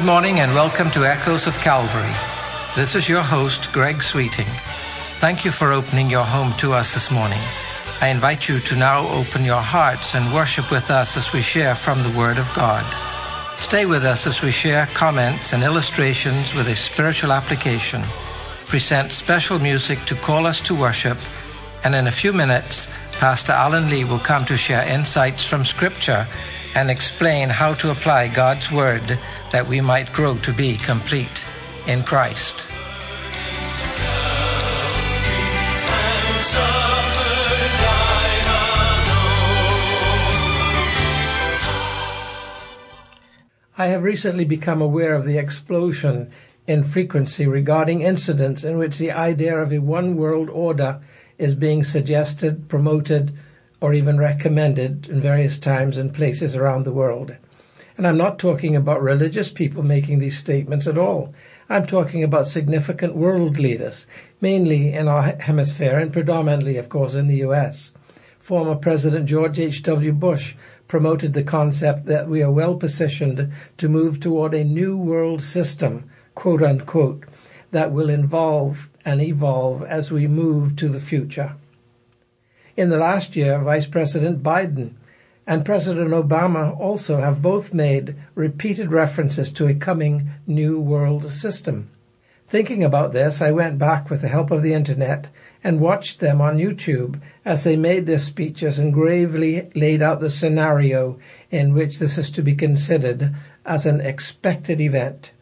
Good morning and welcome to Echoes of Calvary. This is your host, Greg Sweeting. Thank you for opening your home to us this morning. I invite you to now open your hearts and worship with us as we share from the Word of God. Stay with us as we share comments and illustrations with a spiritual application, present special music to call us to worship, and in a few minutes, Pastor Alan Lee will come to share insights from Scripture and explain how to apply God's Word that we might grow to be complete in Christ. I have recently become aware of the explosion in frequency regarding incidents in which the idea of a one world order is being suggested, promoted, or even recommended in various times and places around the world. And I'm not talking about religious people making these statements at all. I'm talking about significant world leaders, mainly in our hemisphere and predominantly, of course, in the US. Former President George H.W. Bush promoted the concept that we are well positioned to move toward a new world system, quote unquote, that will involve and evolve as we move to the future. In the last year, Vice President Biden and President Obama also have both made repeated references to a coming new world system. Thinking about this, I went back with the help of the internet and watched them on YouTube as they made their speeches and gravely laid out the scenario in which this is to be considered as an expected event.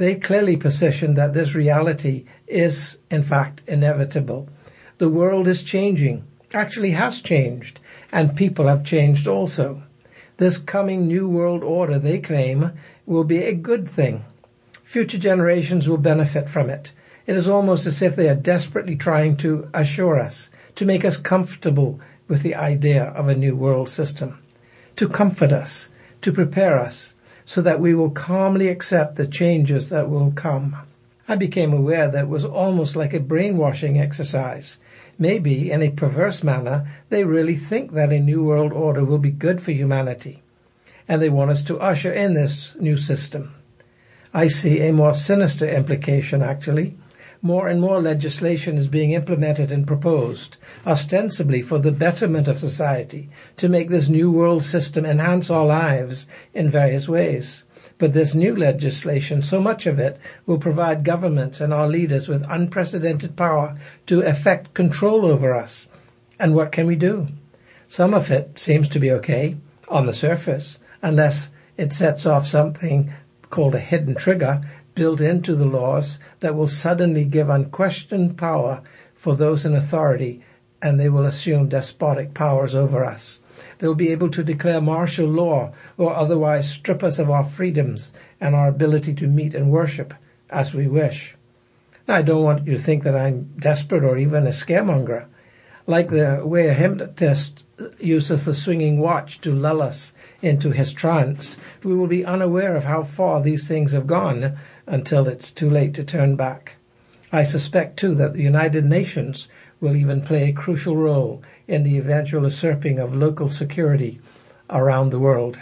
They clearly position that this reality is, in fact, inevitable. The world is changing, actually has changed, and people have changed also. This coming New World Order, they claim, will be a good thing. Future generations will benefit from it. It is almost as if they are desperately trying to assure us, to make us comfortable with the idea of a new world system, to comfort us, to prepare us, so that we will calmly accept the changes that will come. I became aware that it was almost like a brainwashing exercise. Maybe, in a perverse manner, they really think that a new world order will be good for humanity, and they want us to usher in this new system. I see a more sinister implication, actually. More and more legislation is being implemented and proposed, ostensibly for the betterment of society, to make this new world system enhance our lives in various ways. But this new legislation, so much of it, will provide governments and our leaders with unprecedented power to effect control over us. And what can we do? Some of it seems to be okay on the surface, unless it sets off something called a hidden trigger built into the laws that will suddenly give unquestioned power for those in authority and they will assume despotic powers over us. They'll be able to declare martial law or otherwise strip us of our freedoms and our ability to meet and worship as we wish. Now, I don't want you to think that I'm desperate or even a scaremonger. Like the way a hypnotist uses the swinging watch to lull us into his trance, we will be unaware of how far these things have gone until it's too late to turn back. I suspect, too, that the United Nations will even play a crucial role in the eventual usurping of local security around the world.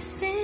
See my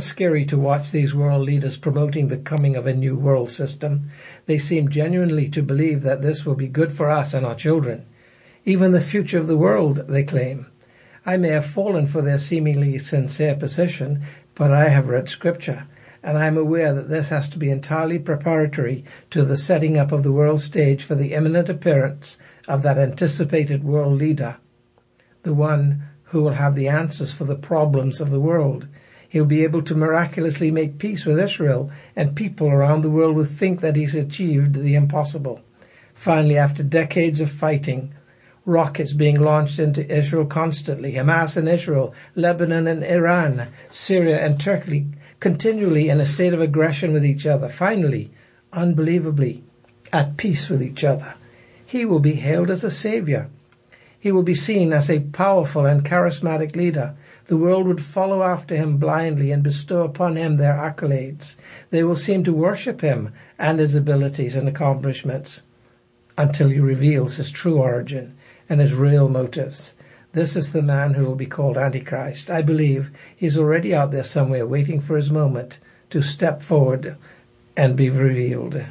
Scary to watch these world leaders promoting the coming of a new world system. They seem genuinely to believe that this will be good for us and our children. Even the future of the world, they claim. I may have fallen for their seemingly sincere position, but I have read scripture, and I am aware that this has to be entirely preparatory to the setting up of the world stage for the imminent appearance of that anticipated world leader, the one who will have the answers for the problems of the world. He'll be able to miraculously make peace with Israel, and people around the world will think that he's achieved the impossible. Finally, after decades of fighting, rockets being launched into Israel constantly, Hamas in Israel, Lebanon and Iran, Syria and Turkey, continually in a state of aggression with each other, finally, unbelievably, at peace with each other. He will be hailed as a savior. He will be seen as a powerful and charismatic leader. The world would follow after him blindly and bestow upon him their accolades. They will seem to worship him and his abilities and accomplishments until he reveals his true origin and his real motives. This is the man who will be called Antichrist. I believe he's already out there somewhere waiting for his moment to step forward and be revealed.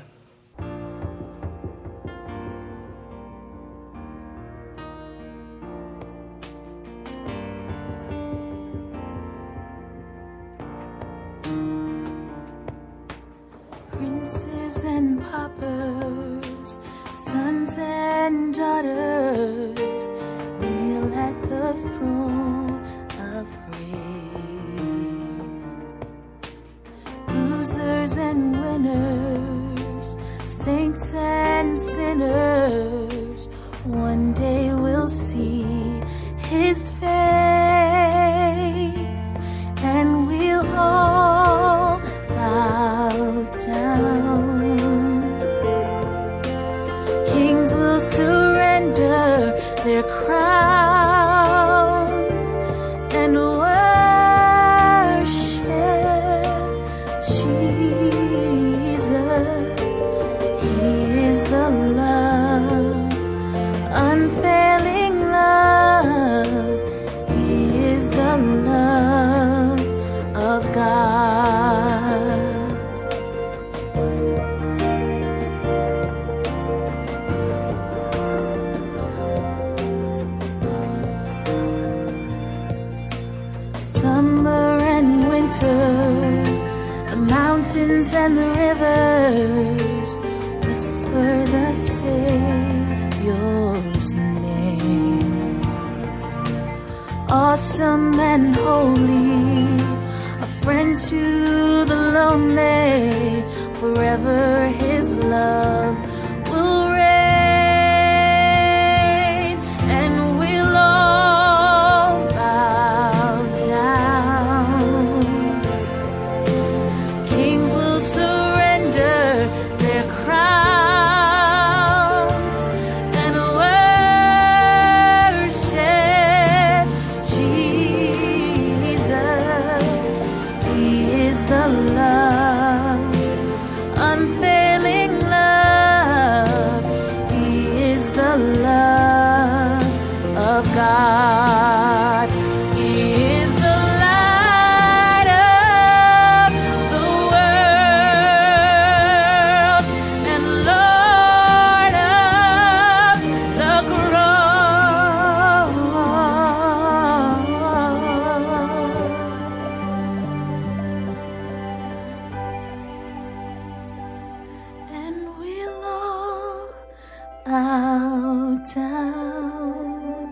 Bow down.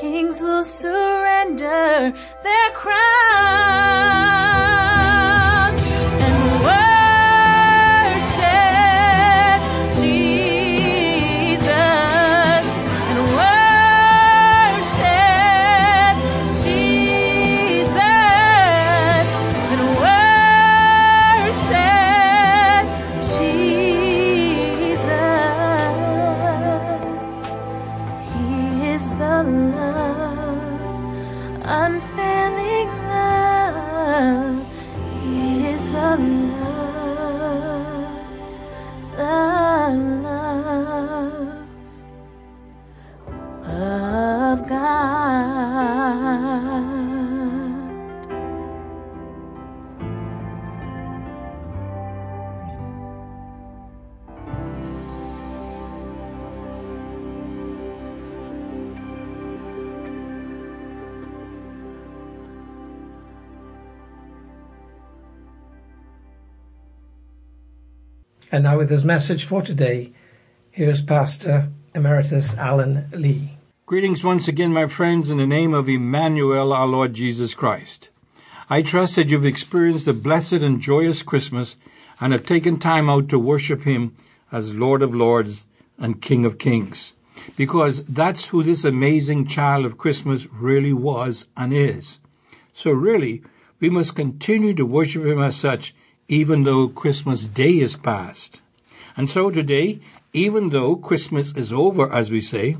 Kings will surrender their crown And now with his message for today, here's Pastor Emeritus Alan Lee. Greetings once again, my friends, in the name of Emmanuel, our Lord Jesus Christ. I trust that you've experienced a blessed and joyous Christmas and have taken time out to worship Him as Lord of Lords and King of Kings. Because that's who this amazing child of Christmas really was and is. So really, we must continue to worship Him as such, even though Christmas Day is past. And so today, even though Christmas is over, as we say,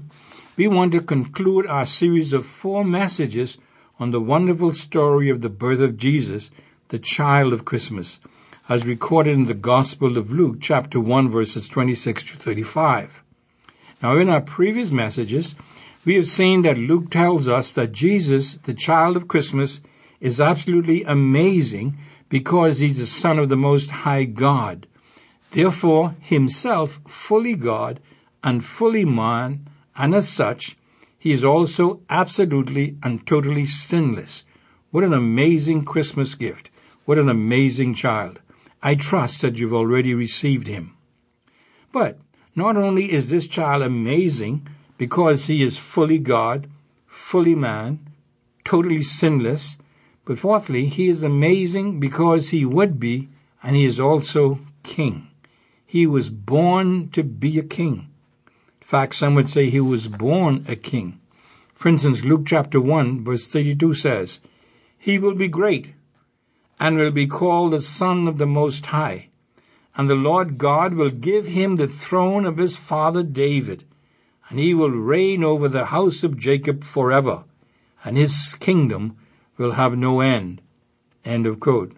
we want to conclude our series of four messages on the wonderful story of the birth of Jesus, the child of Christmas, as recorded in the Gospel of Luke, chapter 1, verses 26 to 35. Now, in our previous messages, we have seen that Luke tells us that Jesus, the child of Christmas, is absolutely amazing because he's the Son of the Most High God. Therefore, himself fully God and fully man, and as such, he is also absolutely and totally sinless. What an amazing Christmas gift. What an amazing child. I trust that you've already received him. But not only is this child amazing because he is fully God, fully man, totally sinless, but fourthly, he is amazing because he would be, and he is also king. He was born to be a king. In fact, some would say he was born a king. For instance, Luke chapter 1, verse 32 says, He will be great and will be called the Son of the Most High. And the Lord God will give him the throne of his father David, and he will reign over the house of Jacob forever, and his kingdom will have no end. End of quote.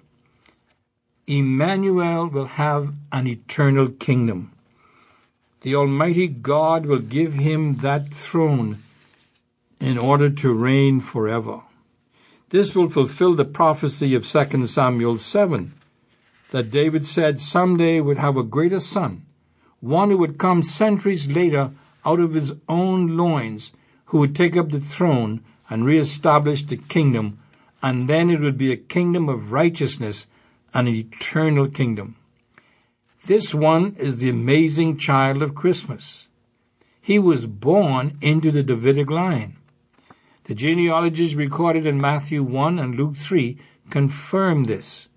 Emmanuel will have an eternal kingdom. The Almighty God will give him that throne in order to reign forever. This will fulfill the prophecy of 2 Samuel 7 that David said someday would have a greater son, one who would come centuries later out of his own loins, who would take up the throne and reestablish the kingdom and then it would be a kingdom of righteousness an eternal kingdom. This one is the amazing child of Christmas. He was born into the Davidic line. The genealogies recorded in Matthew 1 and Luke 3 confirm this.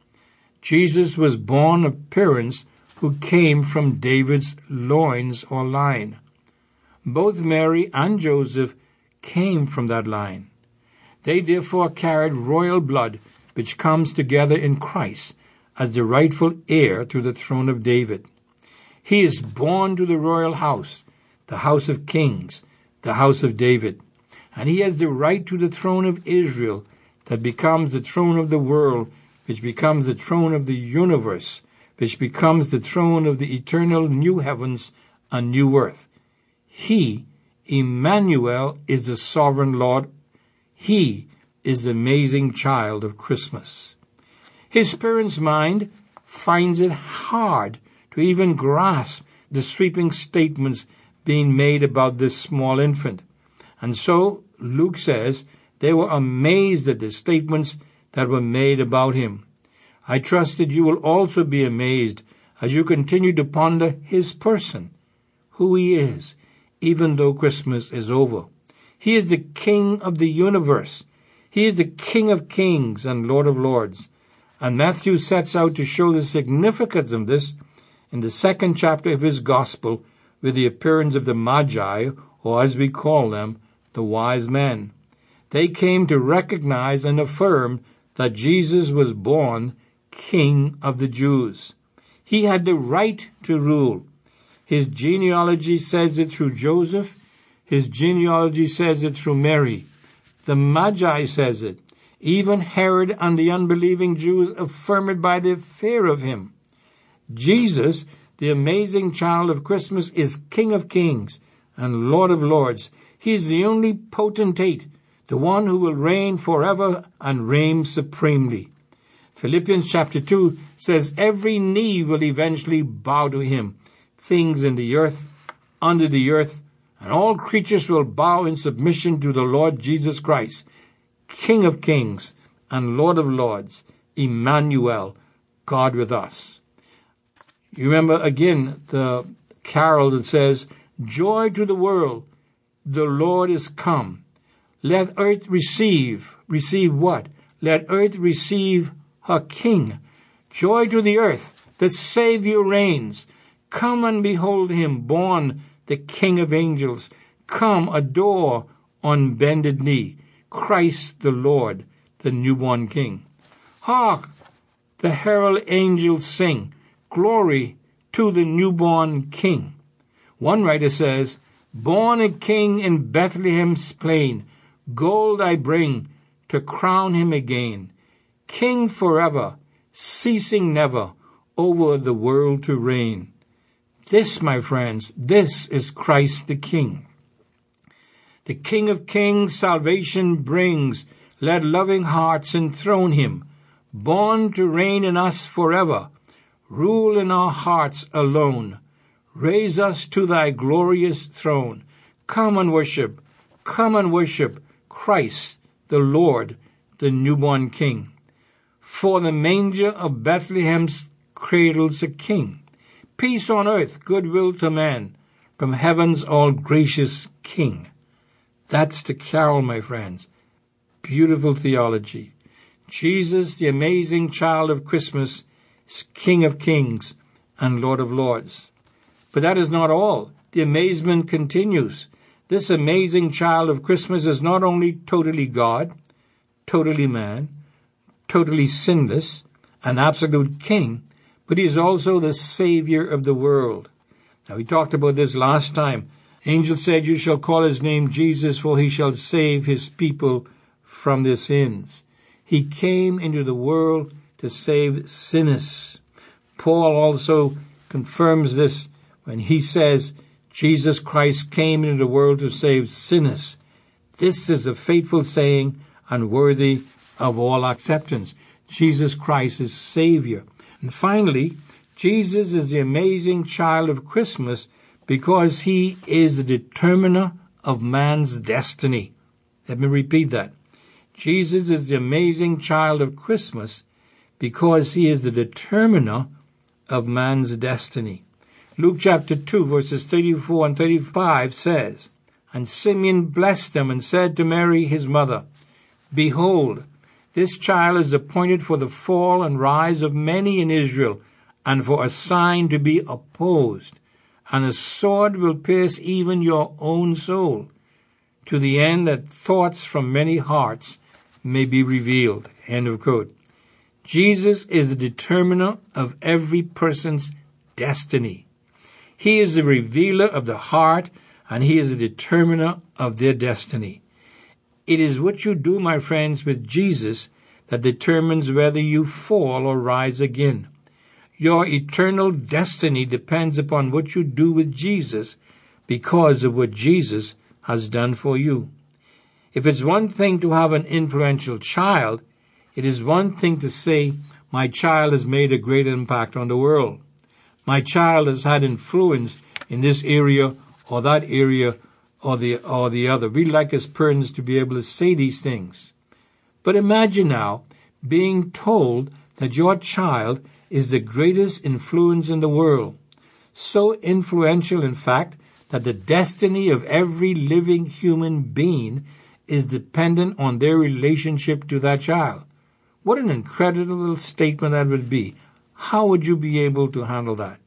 Jesus was born of parents who came from David's loins or line. Both Mary and Joseph came from that line. They therefore carried royal blood, which comes together in Christ as the rightful heir to the throne of David. He is born to the royal house, the house of kings, the house of David, and he has the right to the throne of Israel that becomes the throne of the world, which becomes the throne of the universe, which becomes the throne of the eternal new heavens and new earth. He, Emmanuel, is the sovereign Lord. He is the amazing child of Christmas. His parents' mind finds it hard to even grasp the sweeping statements being made about this small infant. And so, Luke says, they were amazed at the statements that were made about him. I trust that you will also be amazed as you continue to ponder his person, who he is, even though Christmas is over. He is the King of the universe. He is the King of kings and Lord of lords. And Matthew sets out to show the significance of this in the second chapter of his gospel with the appearance of the Magi, or as we call them, the wise men. They came to recognize and affirm that Jesus was born King of the Jews. He had the right to rule. His genealogy says it through Joseph. His genealogy says it through Mary. The Magi says it. Even Herod and the unbelieving Jews affirm it by their fear of him. Jesus, the amazing child of Christmas, is King of kings and Lord of lords. He is the only potentate, the one who will reign forever and reign supremely. Philippians chapter 2 says, Every knee will eventually bow to him, things in the earth, under the earth, and all creatures will bow in submission to the Lord Jesus Christ. King of kings and Lord of lords, Emmanuel, God with us. You remember again the carol that says, Joy to the world, the Lord is come. Let earth receive, receive what? Let earth receive her King. Joy to the earth, the Savior reigns. Come and behold him, born the King of angels. Come, adore on bended knee. Christ the Lord, the newborn King. Hark! The herald angels sing, Glory to the newborn King. One writer says, Born a king in Bethlehem's plain, gold I bring to crown him again. King forever, ceasing never, over the world to reign. This, my friends, this is Christ the King. The King of kings salvation brings. Let loving hearts enthrone him. Born to reign in us forever. Rule in our hearts alone. Raise us to thy glorious throne. Come and worship. Come and worship Christ, the Lord, the newborn King. For the manger of Bethlehem's cradles a king. Peace on earth, goodwill to man, from heaven's all gracious King. That's the carol, my friends. Beautiful theology. Jesus, the amazing child of Christmas, is King of kings and Lord of lords. But that is not all. The amazement continues. This amazing child of Christmas is not only totally God, totally man, totally sinless, an absolute king, but he is also the Savior of the world. Now, we talked about this last time. Angel said, You shall call his name Jesus, for he shall save his people from their sins. He came into the world to save sinners. Paul also confirms this when he says, Jesus Christ came into the world to save sinners. This is a faithful saying and worthy of all acceptance. Jesus Christ is Savior. And finally, Jesus is the amazing child of Christmas because he is the determiner of man's destiny. Let me repeat that. Jesus is the amazing child of Christmas because he is the determiner of man's destiny. Luke chapter 2 verses 34 and 35 says, And Simeon blessed them and said to Mary his mother, Behold, this child is appointed for the fall and rise of many in Israel, and for a sign to be opposed, and a sword will pierce even your own soul, to the end that thoughts from many hearts may be revealed. End of quote. Jesus is the determiner of every person's destiny. He is the revealer of the heart, and he is the determiner of their destiny. It is what you do, my friends, with Jesus that determines whether you fall or rise again. Your eternal destiny depends upon what you do with Jesus because of what Jesus has done for you. If it's one thing to have an influential child, it is one thing to say, My child has made a great impact on the world. My child has had influence in this area or that area or the, or the other. We like as parents to be able to say these things. But imagine now being told that your child is the greatest influence in the world. So influential, in fact, that the destiny of every living human being is dependent on their relationship to that child. What an incredible statement that would be. How would you be able to handle that?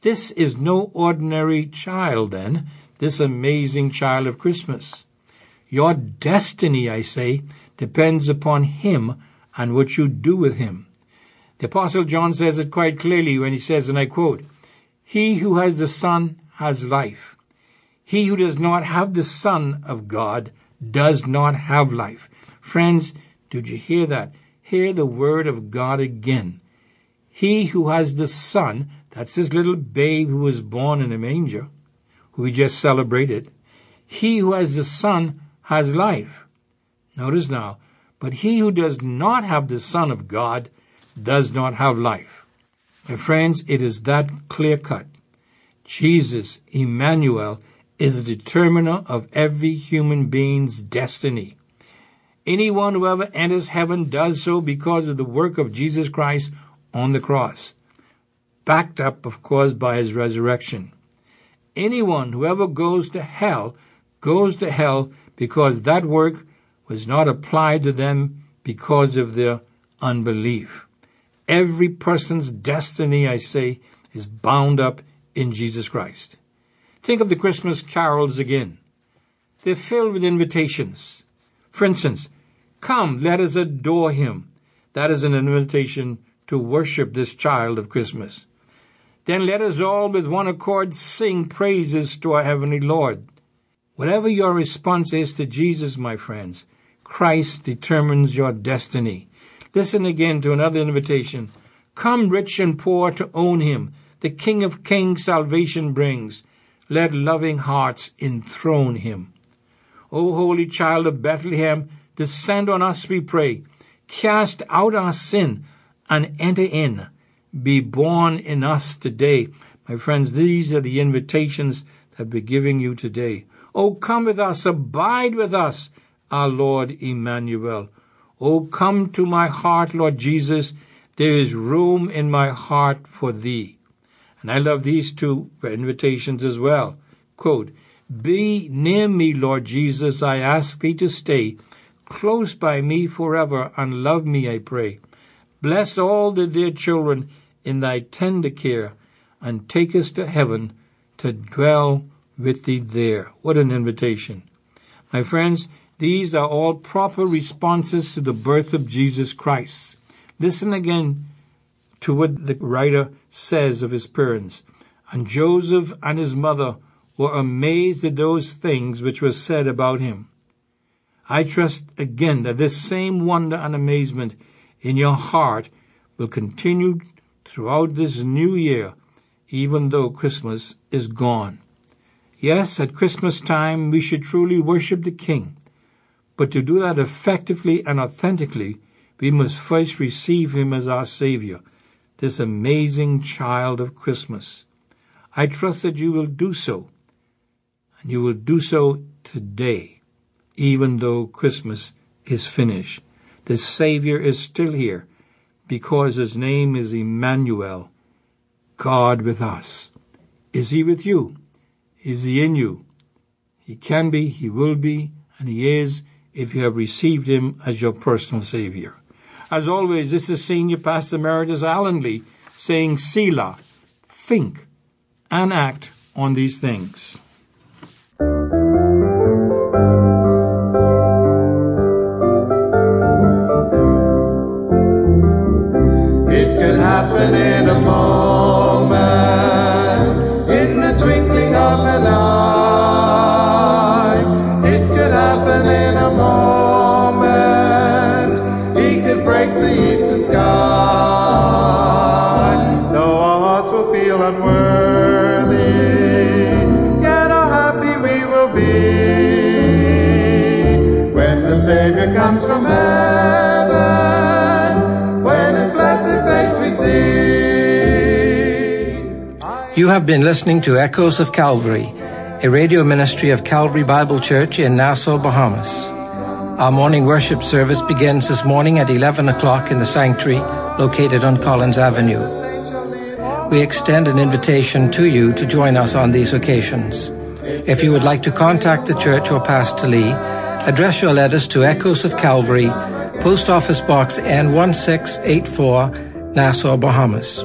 This is no ordinary child, then this amazing child of Christmas. Your destiny, I say, depends upon Him and what you do with Him. The Apostle John says it quite clearly when he says, and I quote, He who has the Son has life. He who does not have the Son of God does not have life. Friends, did you hear that? Hear the word of God again. He who has the Son, that's this little babe who was born in a manger, we just celebrated. He who has the Son has life. Notice now, but he who does not have the Son of God does not have life. My friends, it is that clear cut. Jesus, Emmanuel, is the determiner of every human being's destiny. Anyone who ever enters heaven does so because of the work of Jesus Christ on the cross, backed up, of course, by his resurrection anyone who ever goes to hell goes to hell because that work was not applied to them because of their unbelief. Every person's destiny, I say, is bound up in Jesus Christ. Think of the Christmas carols again. They're filled with invitations. For instance, come, let us adore him. That is an invitation to worship this child of Christmas. Then let us all with one accord sing praises to our Heavenly Lord. Whatever your response is to Jesus, my friends, Christ determines your destiny. Listen again to another invitation. Come rich and poor to own him. The King of Kings salvation brings. Let loving hearts enthrone him. O holy child of Bethlehem, descend on us, we pray. Cast out our sin and enter in be born in us today. My friends, these are the invitations that we're giving you today. Oh, come with us, abide with us, our Lord Emmanuel. Oh, come to my heart, Lord Jesus. There is room in my heart for thee. And I love these two invitations as well. Quote, Be near me, Lord Jesus, I ask thee to stay, close by me forever, and love me, I pray. Bless all the dear children in thy tender care, and take us to heaven to dwell with thee there. What an invitation. My friends, these are all proper responses to the birth of Jesus Christ. Listen again to what the writer says of his parents. And Joseph and his mother were amazed at those things which were said about him. I trust again that this same wonder and amazement in your heart will continue throughout this new year, even though Christmas is gone. Yes, at Christmas time we should truly worship the King, but to do that effectively and authentically, we must first receive Him as our Savior, this amazing child of Christmas. I trust that you will do so, and you will do so today, even though Christmas is finished. The Savior is still here because his name is Emmanuel, God with us. Is he with you? Is he in you? He can be, he will be, and he is if you have received him as your personal Savior. As always, this is Senior Pastor Emeritus Alan Lee saying, Selah, think and act on these things. You have been listening to Echoes of Calvary, a radio ministry of Calvary Bible Church in Nassau, Bahamas. Our morning worship service begins this morning at 11 o'clock in the sanctuary located on Collins Avenue. We extend an invitation to you to join us on these occasions. If you would like to contact the church or Pastor Lee, address your letters to Echoes of Calvary, Post Office Box N1684, Nassau, Bahamas.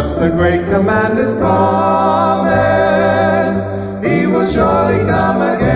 The great commander's promise, he will surely come again.